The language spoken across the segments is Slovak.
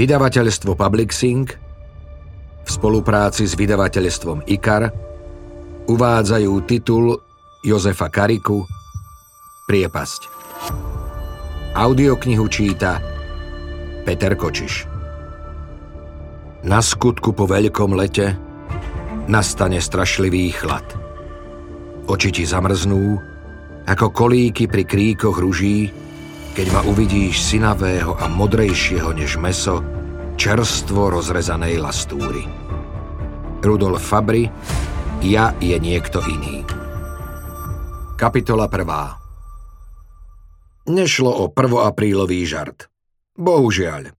Vydavateľstvo Publixing v spolupráci s vydavateľstvom IKAR uvádzajú titul Jozefa Kariku Priepasť. Audioknihu číta Peter Kočiš. Na skutku po veľkom lete nastane strašlivý chlad. Oči ti zamrznú, ako kolíky pri kríkoch ruží, keď ma uvidíš synavého a modrejšieho než meso, čerstvo rozrezanej lastúry. Rudolf Fabry, ja je niekto iný. Kapitola 1. Nešlo o prvoaprílový žart. Bohužiaľ.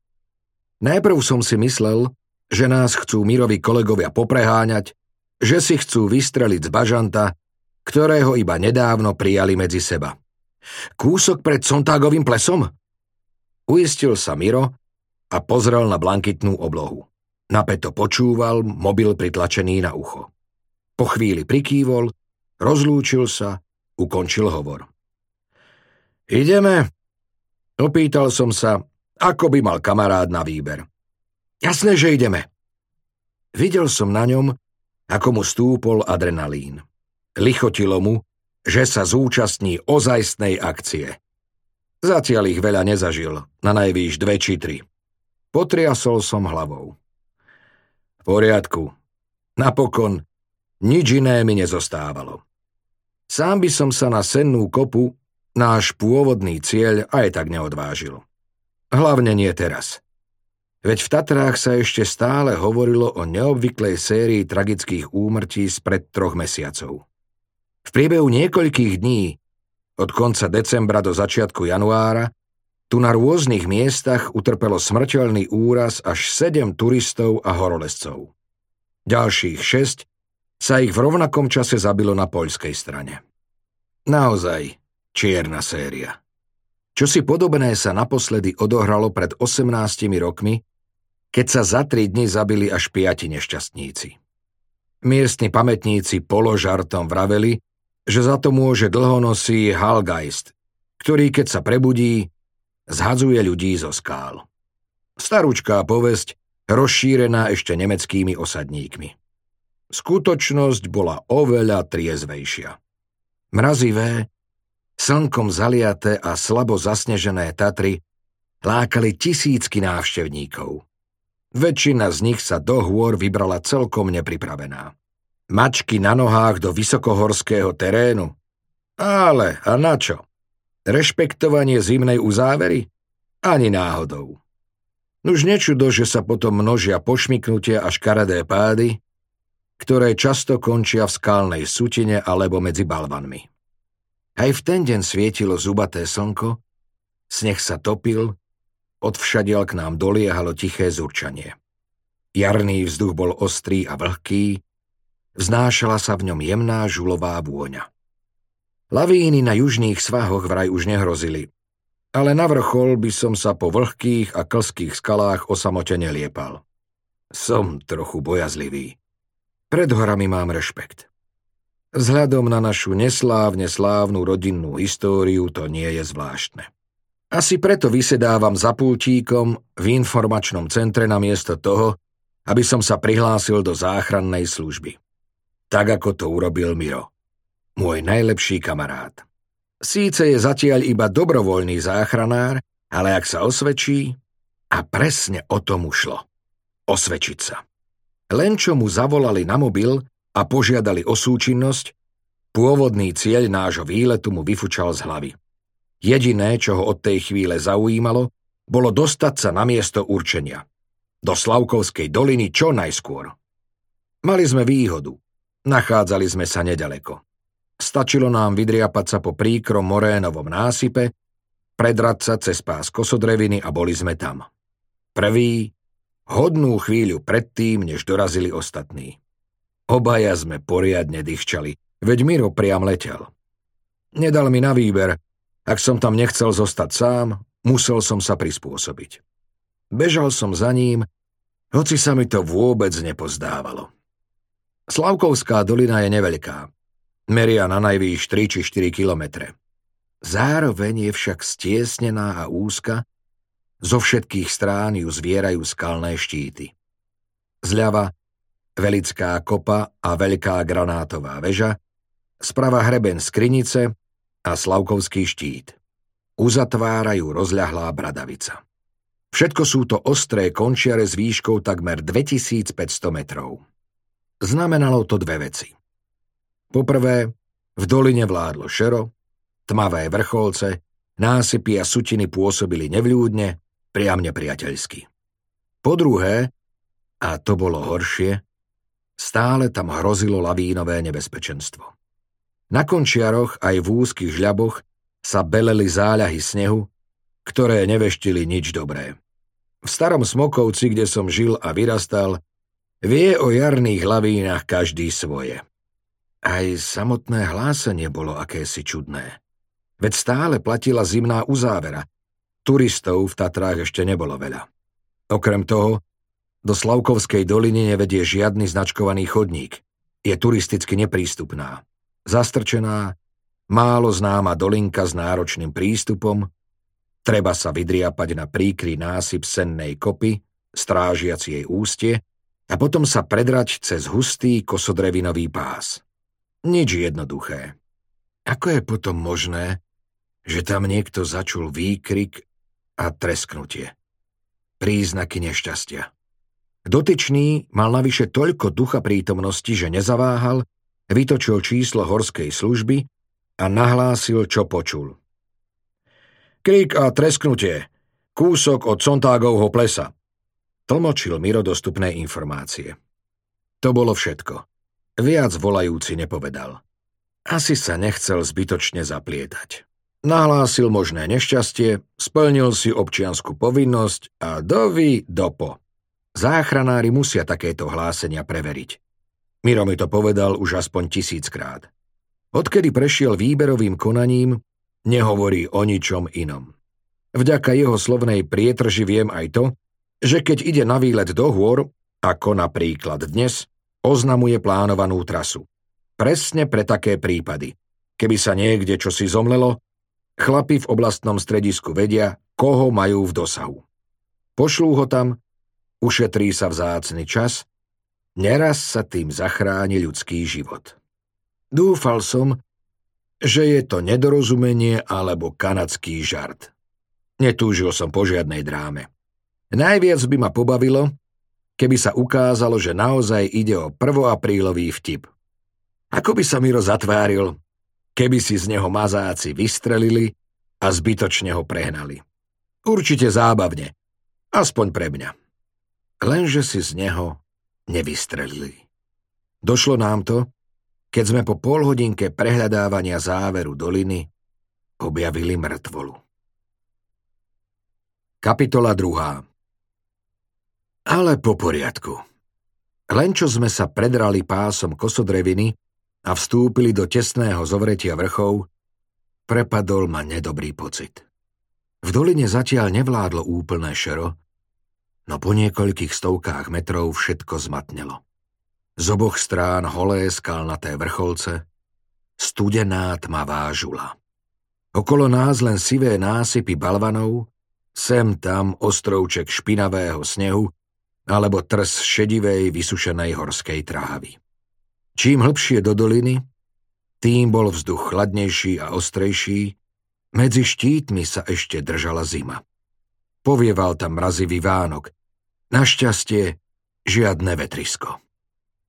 Najprv som si myslel, že nás chcú Mirovi kolegovia popreháňať, že si chcú vystreliť z bažanta, ktorého iba nedávno prijali medzi seba. Kúsok pred Sontágovým plesom? Uistil sa Miro a pozrel na blankitnú oblohu. Napeto počúval, mobil pritlačený na ucho. Po chvíli prikývol, rozlúčil sa, ukončil hovor. Ideme? Opýtal som sa, ako by mal kamarád na výber. Jasné, že ideme. Videl som na ňom, ako mu stúpol adrenalín. Lichotilo mu, že sa zúčastní ozajstnej akcie. Zatiaľ ich veľa nezažil, na najvýš dve či tri. Potriasol som hlavou. V poriadku. Napokon nič iné mi nezostávalo. Sám by som sa na sennú kopu, náš pôvodný cieľ, aj tak neodvážil. Hlavne nie teraz. Veď v Tatrách sa ešte stále hovorilo o neobvyklej sérii tragických úmrtí spred troch mesiacov. V priebehu niekoľkých dní, od konca decembra do začiatku januára, tu na rôznych miestach utrpelo smrteľný úraz až sedem turistov a horolezcov. Ďalších šesť sa ich v rovnakom čase zabilo na poľskej strane. Naozaj čierna séria. Čo si podobné sa naposledy odohralo pred 18 rokmi, keď sa za tri dni zabili až piati nešťastníci. Miestni pamätníci položartom vraveli, že za to môže dlhonosý Halgeist, ktorý keď sa prebudí, zhadzuje ľudí zo skál. Starúčká povesť, rozšírená ešte nemeckými osadníkmi. Skutočnosť bola oveľa triezvejšia. Mrazivé, slnkom zaliaté a slabo zasnežené Tatry lákali tisícky návštevníkov. Väčšina z nich sa do hôr vybrala celkom nepripravená. Mačky na nohách do vysokohorského terénu? Ale a na čo? Rešpektovanie zimnej uzávery? Ani náhodou. Nuž nečudo, že sa potom množia pošmiknutia a škaredé pády, ktoré často končia v skalnej sutine alebo medzi balvanmi. Aj v ten deň svietilo zubaté slnko, sneh sa topil, odvšadiel k nám doliehalo tiché zurčanie. Jarný vzduch bol ostrý a vlhký, Vznášala sa v ňom jemná žulová vôňa. Lavíny na južných svahoch vraj už nehrozili, ale na vrchol by som sa po vlhkých a klských skalách osamotene liepal. Som trochu bojazlivý. Pred horami mám rešpekt. Vzhľadom na našu neslávne slávnu rodinnú históriu to nie je zvláštne. Asi preto vysedávam za pultíkom v informačnom centre namiesto toho, aby som sa prihlásil do záchrannej služby tak ako to urobil Miro. Môj najlepší kamarát. Síce je zatiaľ iba dobrovoľný záchranár, ale ak sa osvedčí, a presne o tom ušlo. Osvedčiť sa. Len čo mu zavolali na mobil a požiadali o súčinnosť, pôvodný cieľ nášho výletu mu vyfučal z hlavy. Jediné, čo ho od tej chvíle zaujímalo, bolo dostať sa na miesto určenia. Do Slavkovskej doliny čo najskôr. Mali sme výhodu. Nachádzali sme sa nedaleko. Stačilo nám vydriapať sa po príkrom morénovom násype, predrať sa cez pás kosodreviny a boli sme tam. Prvý, hodnú chvíľu predtým, než dorazili ostatní. Obaja sme poriadne dýchčali, veď Miro priam letel. Nedal mi na výber, ak som tam nechcel zostať sám, musel som sa prispôsobiť. Bežal som za ním, hoci sa mi to vôbec nepozdávalo. Slavkovská dolina je neveľká. Meria na najvýš 3 či 4 kilometre. Zároveň je však stiesnená a úzka Zo všetkých strán ju zvierajú skalné štíty. Zľava Velická kopa a Veľká granátová väža, sprava hreben Skrinice a Slavkovský štít. Uzatvárajú rozľahlá bradavica. Všetko sú to ostré končiare s výškou takmer 2500 metrov. Znamenalo to dve veci. Poprvé, v doline vládlo šero, tmavé vrcholce, násypy a sutiny pôsobili nevľúdne, priam nepriateľsky. Po druhé, a to bolo horšie, stále tam hrozilo lavínové nebezpečenstvo. Na končiaroch aj v úzkých žľaboch sa beleli záľahy snehu, ktoré neveštili nič dobré. V starom Smokovci, kde som žil a vyrastal, vie o jarných lavínach každý svoje. Aj samotné hlásenie bolo akési čudné. Veď stále platila zimná uzávera. Turistov v Tatrách ešte nebolo veľa. Okrem toho, do Slavkovskej doliny nevedie žiadny značkovaný chodník. Je turisticky neprístupná. Zastrčená, málo známa dolinka s náročným prístupom, Treba sa vydriapať na príkry násyp sennej kopy, strážiaci jej ústie, a potom sa predrať cez hustý kosodrevinový pás. Nič jednoduché. Ako je potom možné, že tam niekto začul výkrik a tresknutie? Príznaky nešťastia. Dotyčný mal navyše toľko ducha prítomnosti, že nezaváhal, vytočil číslo horskej služby a nahlásil, čo počul. Krik a tresknutie. Kúsok od Sontágovho plesa. Tlmočil Miro dostupné informácie. To bolo všetko. Viac volajúci nepovedal. Asi sa nechcel zbytočne zaplietať. Nahlásil možné nešťastie, splnil si občiansku povinnosť a dovi dopo. Záchranári musia takéto hlásenia preveriť. Miro mi to povedal už aspoň tisíckrát. Odkedy prešiel výberovým konaním, nehovorí o ničom inom. Vďaka jeho slovnej prietrži viem aj to, že keď ide na výlet do hôr, ako napríklad dnes, oznamuje plánovanú trasu. Presne pre také prípady. Keby sa niekde čosi zomlelo, chlapi v oblastnom stredisku vedia, koho majú v dosahu. Pošlú ho tam, ušetrí sa vzácny čas, neraz sa tým zachráni ľudský život. Dúfal som, že je to nedorozumenie alebo kanadský žart. Netúžil som po žiadnej dráme. Najviac by ma pobavilo, keby sa ukázalo, že naozaj ide o prvoaprílový vtip. Ako by sa Miro zatváril, keby si z neho mazáci vystrelili a zbytočne ho prehnali. Určite zábavne, aspoň pre mňa. Lenže si z neho nevystrelili. Došlo nám to, keď sme po polhodinke prehľadávania záveru doliny objavili mŕtvolu. Kapitola 2. Ale po poriadku. Len čo sme sa predrali pásom kosodreviny a vstúpili do tesného zovretia vrchov, prepadol ma nedobrý pocit. V doline zatiaľ nevládlo úplné šero, no po niekoľkých stovkách metrov všetko zmatnelo. Z oboch strán holé skalnaté vrcholce, studená tmavá žula. Okolo nás len sivé násypy balvanov, sem tam ostrovček špinavého snehu alebo trs šedivej vysušenej horskej trávy. Čím hlbšie do doliny, tým bol vzduch chladnejší a ostrejší, medzi štítmi sa ešte držala zima. Povieval tam mrazivý vánok. Našťastie žiadne vetrisko.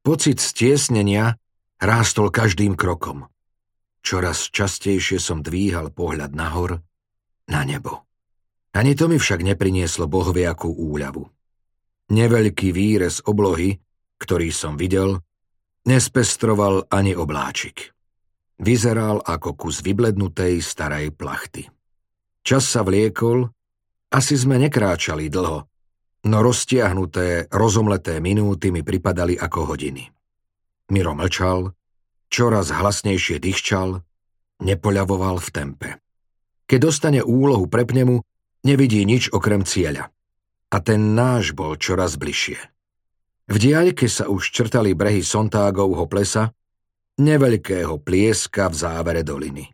Pocit stiesnenia rástol každým krokom. Čoraz častejšie som dvíhal pohľad nahor, na nebo. Ani to mi však neprinieslo bohviakú úľavu. Neveľký výrez oblohy, ktorý som videl, nespestroval ani obláčik. Vyzeral ako kus vyblednutej starej plachty. Čas sa vliekol, asi sme nekráčali dlho, no roztiahnuté, rozomleté minúty mi pripadali ako hodiny. Miro mlčal, čoraz hlasnejšie dychčal, nepoľavoval v tempe. Keď dostane úlohu pre pnemu, nevidí nič okrem cieľa. A ten náš bol čoraz bližšie. V diaľke sa už črtali brehy Sontágovho plesa, neveľkého plieska v závere doliny.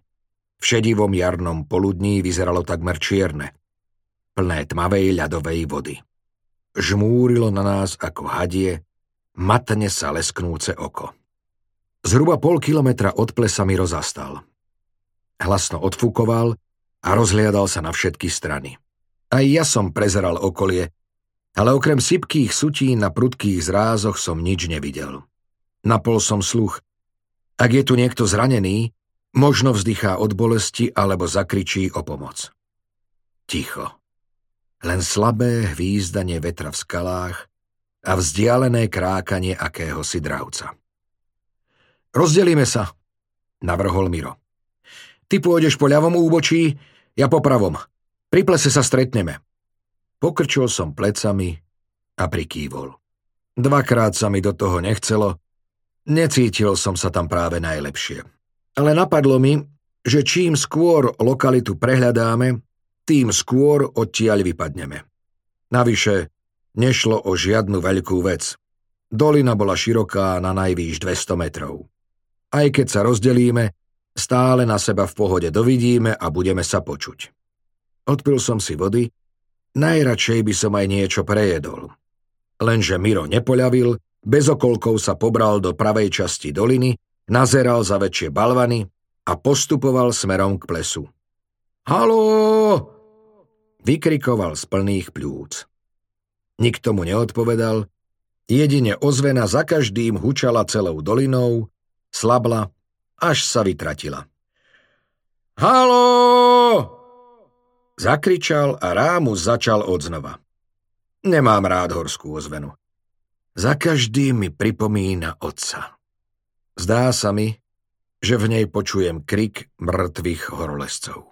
V šedivom jarnom poludní vyzeralo takmer čierne. plné tmavej ľadovej vody. Žmúrilo na nás ako hadie, matne sa lesknúce oko. Zhruba pol kilometra od plesa mi rozastal. Hlasno odfúkoval a rozhliadal sa na všetky strany. Aj ja som prezeral okolie, ale okrem sypkých sutín na prudkých zrázoch som nič nevidel. Napol som sluch. Ak je tu niekto zranený, možno vzdychá od bolesti alebo zakričí o pomoc. Ticho. Len slabé hvízdanie vetra v skalách a vzdialené krákanie akéhosi dravca. Rozdelíme sa, navrhol Miro. Ty pôjdeš po ľavom úbočí, ja po pravom. Pri plese sa stretneme. Pokrčil som plecami a prikývol. Dvakrát sa mi do toho nechcelo, necítil som sa tam práve najlepšie. Ale napadlo mi, že čím skôr lokalitu prehľadáme, tým skôr odtiaľ vypadneme. Navyše, nešlo o žiadnu veľkú vec. Dolina bola široká na najvýš 200 metrov. Aj keď sa rozdelíme, Stále na seba v pohode dovidíme a budeme sa počuť. Odpil som si vody, najradšej by som aj niečo prejedol. Lenže Miro nepoľavil, bez okolkov sa pobral do pravej časti doliny, nazeral za väčšie balvany a postupoval smerom k plesu. Halo! Vykrikoval z plných pľúc. Nikto mu neodpovedal, jedine ozvena za každým hučala celou dolinou, slabla až sa vytratila. Halo! Zakričal a rámu začal odznova. Nemám rád horskú ozvenu. Za každým mi pripomína otca. Zdá sa mi, že v nej počujem krik mŕtvych horolescov.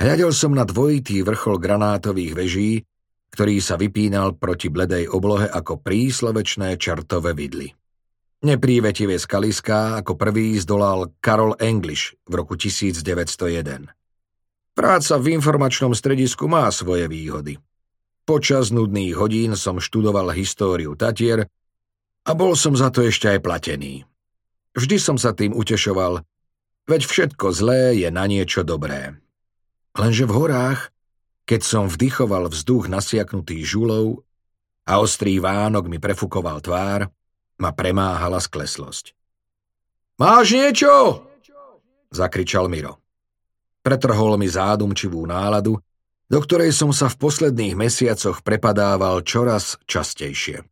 Hľadel som na dvojitý vrchol granátových veží, ktorý sa vypínal proti bledej oblohe ako príslovečné čertové vidly. Neprívetivie skaliská ako prvý zdolal Karol English v roku 1901. Práca v informačnom stredisku má svoje výhody. Počas nudných hodín som študoval históriu Tatier a bol som za to ešte aj platený. Vždy som sa tým utešoval, veď všetko zlé je na niečo dobré. Lenže v horách, keď som vdychoval vzduch nasiaknutý žulov a ostrý vánok mi prefukoval tvár, ma premáhala skleslosť. Máš niečo? Zakričal Miro. Pretrhol mi zádumčivú náladu, do ktorej som sa v posledných mesiacoch prepadával čoraz častejšie.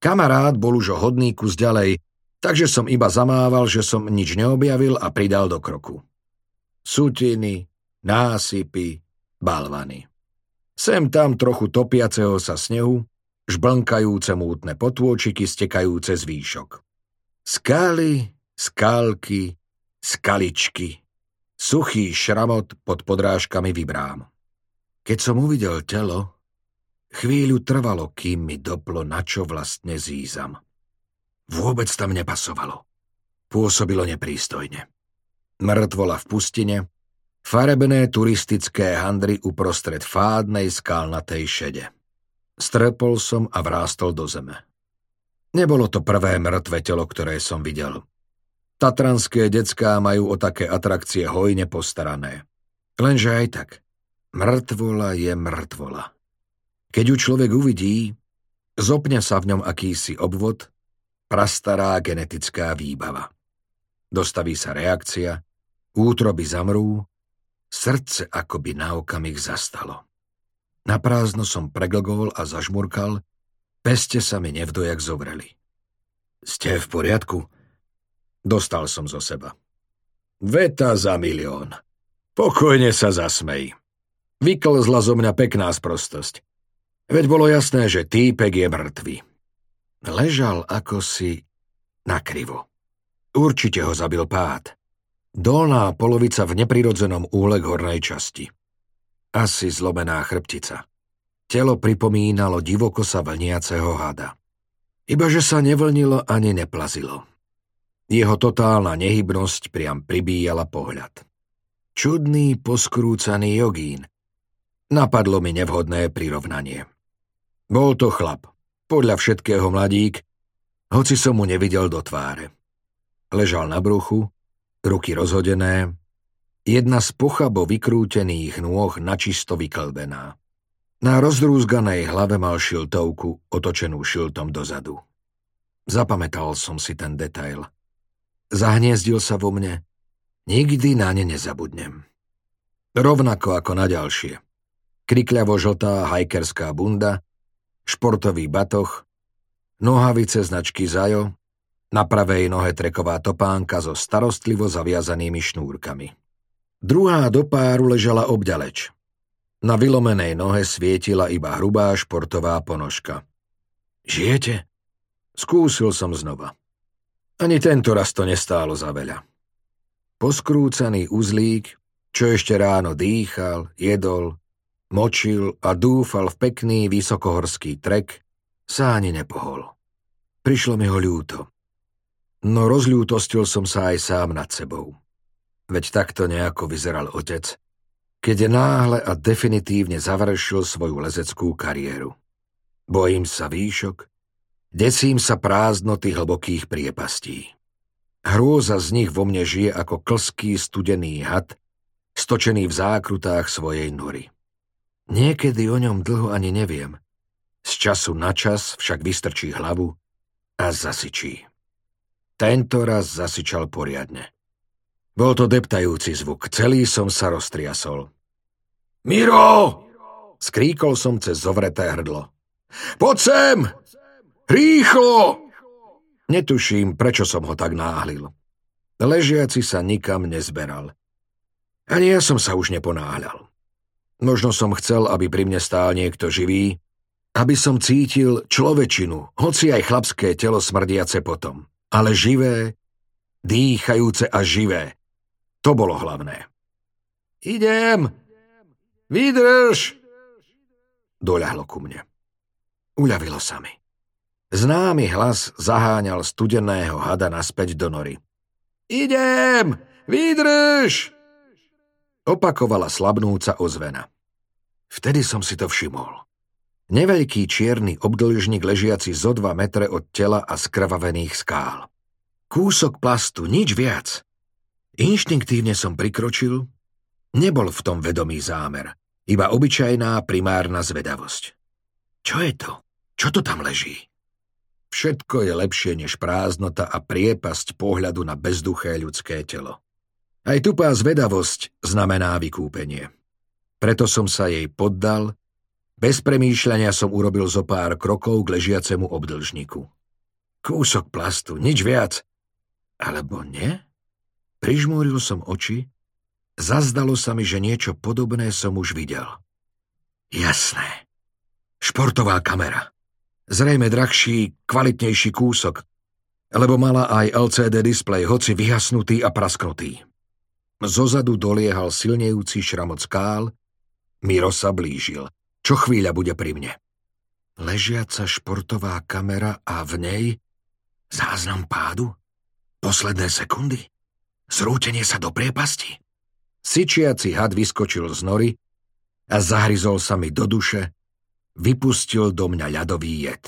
Kamarát bol už o hodný kus ďalej, takže som iba zamával, že som nič neobjavil a pridal do kroku. Sutiny, násypy, balvany. Sem tam trochu topiaceho sa snehu, žblnkajúce mútne potôčiky stekajúce z výšok. Skaly, skalky, skaličky, suchý šramot pod podrážkami vybrám. Keď som uvidel telo, chvíľu trvalo, kým mi doplo, na čo vlastne zízam. Vôbec tam nepasovalo. Pôsobilo neprístojne. Mŕtvola v pustine, farebné turistické handry uprostred fádnej skalnatej šede. Strepol som a vrástol do zeme. Nebolo to prvé mŕtve telo, ktoré som videl. Tatranské decká majú o také atrakcie hojne postarané. Lenže aj tak, mŕtvola je mŕtvola. Keď ju človek uvidí, zopňa sa v ňom akýsi obvod, prastará genetická výbava. Dostaví sa reakcia, útroby zamrú, srdce akoby na okamih zastalo. Naprázdno som preglgol a zažmurkal, peste sa mi nevdojak zovreli. Ste v poriadku? Dostal som zo seba. Veta za milión. Pokojne sa zasmej. Vyklzla zo mňa pekná sprostosť. Veď bolo jasné, že týpek je mŕtvy. Ležal ako si nakrivo. Určite ho zabil pád. Dolná polovica v neprirodzenom úle hornej časti. Asi zlomená chrbtica. Telo pripomínalo divoko sa vlniaceho hada. Ibaže sa nevlnilo ani neplazilo. Jeho totálna nehybnosť priam pribíjala pohľad. Čudný poskrúcaný jogín. Napadlo mi nevhodné prirovnanie. Bol to chlap, podľa všetkého mladík, hoci som mu nevidel do tváre. Ležal na bruchu, ruky rozhodené, jedna z pochabo vykrútených nôh načisto vyklbená. Na rozdrúzganej hlave mal šiltovku otočenú šiltom dozadu. Zapamätal som si ten detail. Zahniezdil sa vo mne. Nikdy na ne nezabudnem. Rovnako ako na ďalšie. Krikľavo-žltá hajkerská bunda, športový batoh, nohavice značky Zajo, na pravej nohe treková topánka so starostlivo zaviazanými šnúrkami. Druhá do páru ležala obďaleč – na vylomenej nohe svietila iba hrubá športová ponožka. Žijete? Skúsil som znova. Ani tento raz to nestálo za veľa. Poskrúcaný uzlík, čo ešte ráno dýchal, jedol, močil a dúfal v pekný vysokohorský trek, sa ani nepohol. Prišlo mi ho ľúto. No rozľútostil som sa aj sám nad sebou. Veď takto nejako vyzeral otec, keď náhle a definitívne završil svoju lezeckú kariéru. Bojím sa výšok, desím sa prázdnoty hlbokých priepastí. Hrôza z nich vo mne žije ako klský studený had, stočený v zákrutách svojej nory. Niekedy o ňom dlho ani neviem. Z času na čas však vystrčí hlavu a zasyčí. Tento raz zasyčal poriadne. Bol to deptajúci zvuk, celý som sa roztriasol. Miro! Skríkol som cez zovreté hrdlo. Poď sem! Rýchlo! Netuším, prečo som ho tak náhlil. Ležiaci sa nikam nezberal. Ani ja som sa už neponáhľal. Možno som chcel, aby pri mne stál niekto živý, aby som cítil človečinu, hoci aj chlapské telo smrdiace potom. Ale živé, dýchajúce a živé. To bolo hlavné. Idem! Vydrž! Doľahlo ku mne. Uľavilo sa mi. Známy hlas zaháňal studeného hada naspäť do nory. Idem! Vydrž! Opakovala slabnúca ozvena. Vtedy som si to všimol. Neveľký čierny obdĺžnik ležiaci zo dva metre od tela a skrvavených skál. Kúsok plastu, nič viac. Inštinktívne som prikročil, nebol v tom vedomý zámer, iba obyčajná primárna zvedavosť. Čo je to? Čo to tam leží? Všetko je lepšie než prázdnota a priepasť pohľadu na bezduché ľudské telo. Aj tupá zvedavosť znamená vykúpenie. Preto som sa jej poddal, bez premýšľania som urobil zo pár krokov k ležiacemu obdlžníku. Kúsok plastu, nič viac. Alebo nie? Prižmúril som oči, zazdalo sa mi, že niečo podobné som už videl. Jasné. Športová kamera. Zrejme drahší, kvalitnejší kúsok, lebo mala aj LCD displej, hoci vyhasnutý a prasknutý. Zozadu doliehal silnejúci šramot skál, Miro sa blížil. Čo chvíľa bude pri mne? Ležiaca športová kamera a v nej záznam pádu? Posledné sekundy? Zrútenie sa do priepasti? Syčiaci had vyskočil z nory a zahryzol sa mi do duše, vypustil do mňa ľadový jed.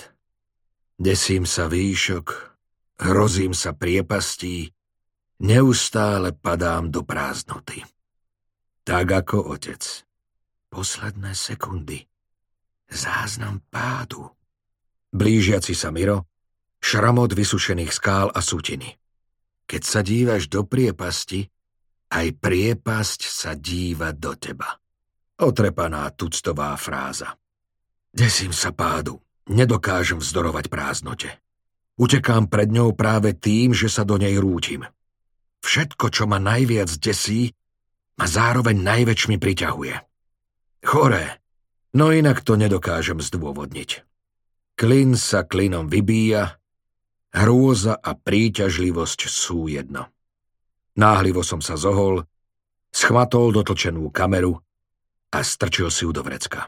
Desím sa výšok, hrozím sa priepastí, neustále padám do prázdnoty. Tak ako otec. Posledné sekundy. Záznam pádu. Blížiaci sa Miro, šramot vysušených skál a sutiny. Keď sa dívaš do priepasti, aj priepasť sa díva do teba. Otrepaná tuctová fráza. Desím sa pádu, nedokážem vzdorovať prázdnote. Utekám pred ňou práve tým, že sa do nej rútim. Všetko, čo ma najviac desí, ma zároveň najväčšmi priťahuje. Choré, no inak to nedokážem zdôvodniť. Klin sa klinom vybíja, Hrôza a príťažlivosť sú jedno. Náhlivo som sa zohol, schmatol dotlčenú kameru a strčil si ju do vrecka.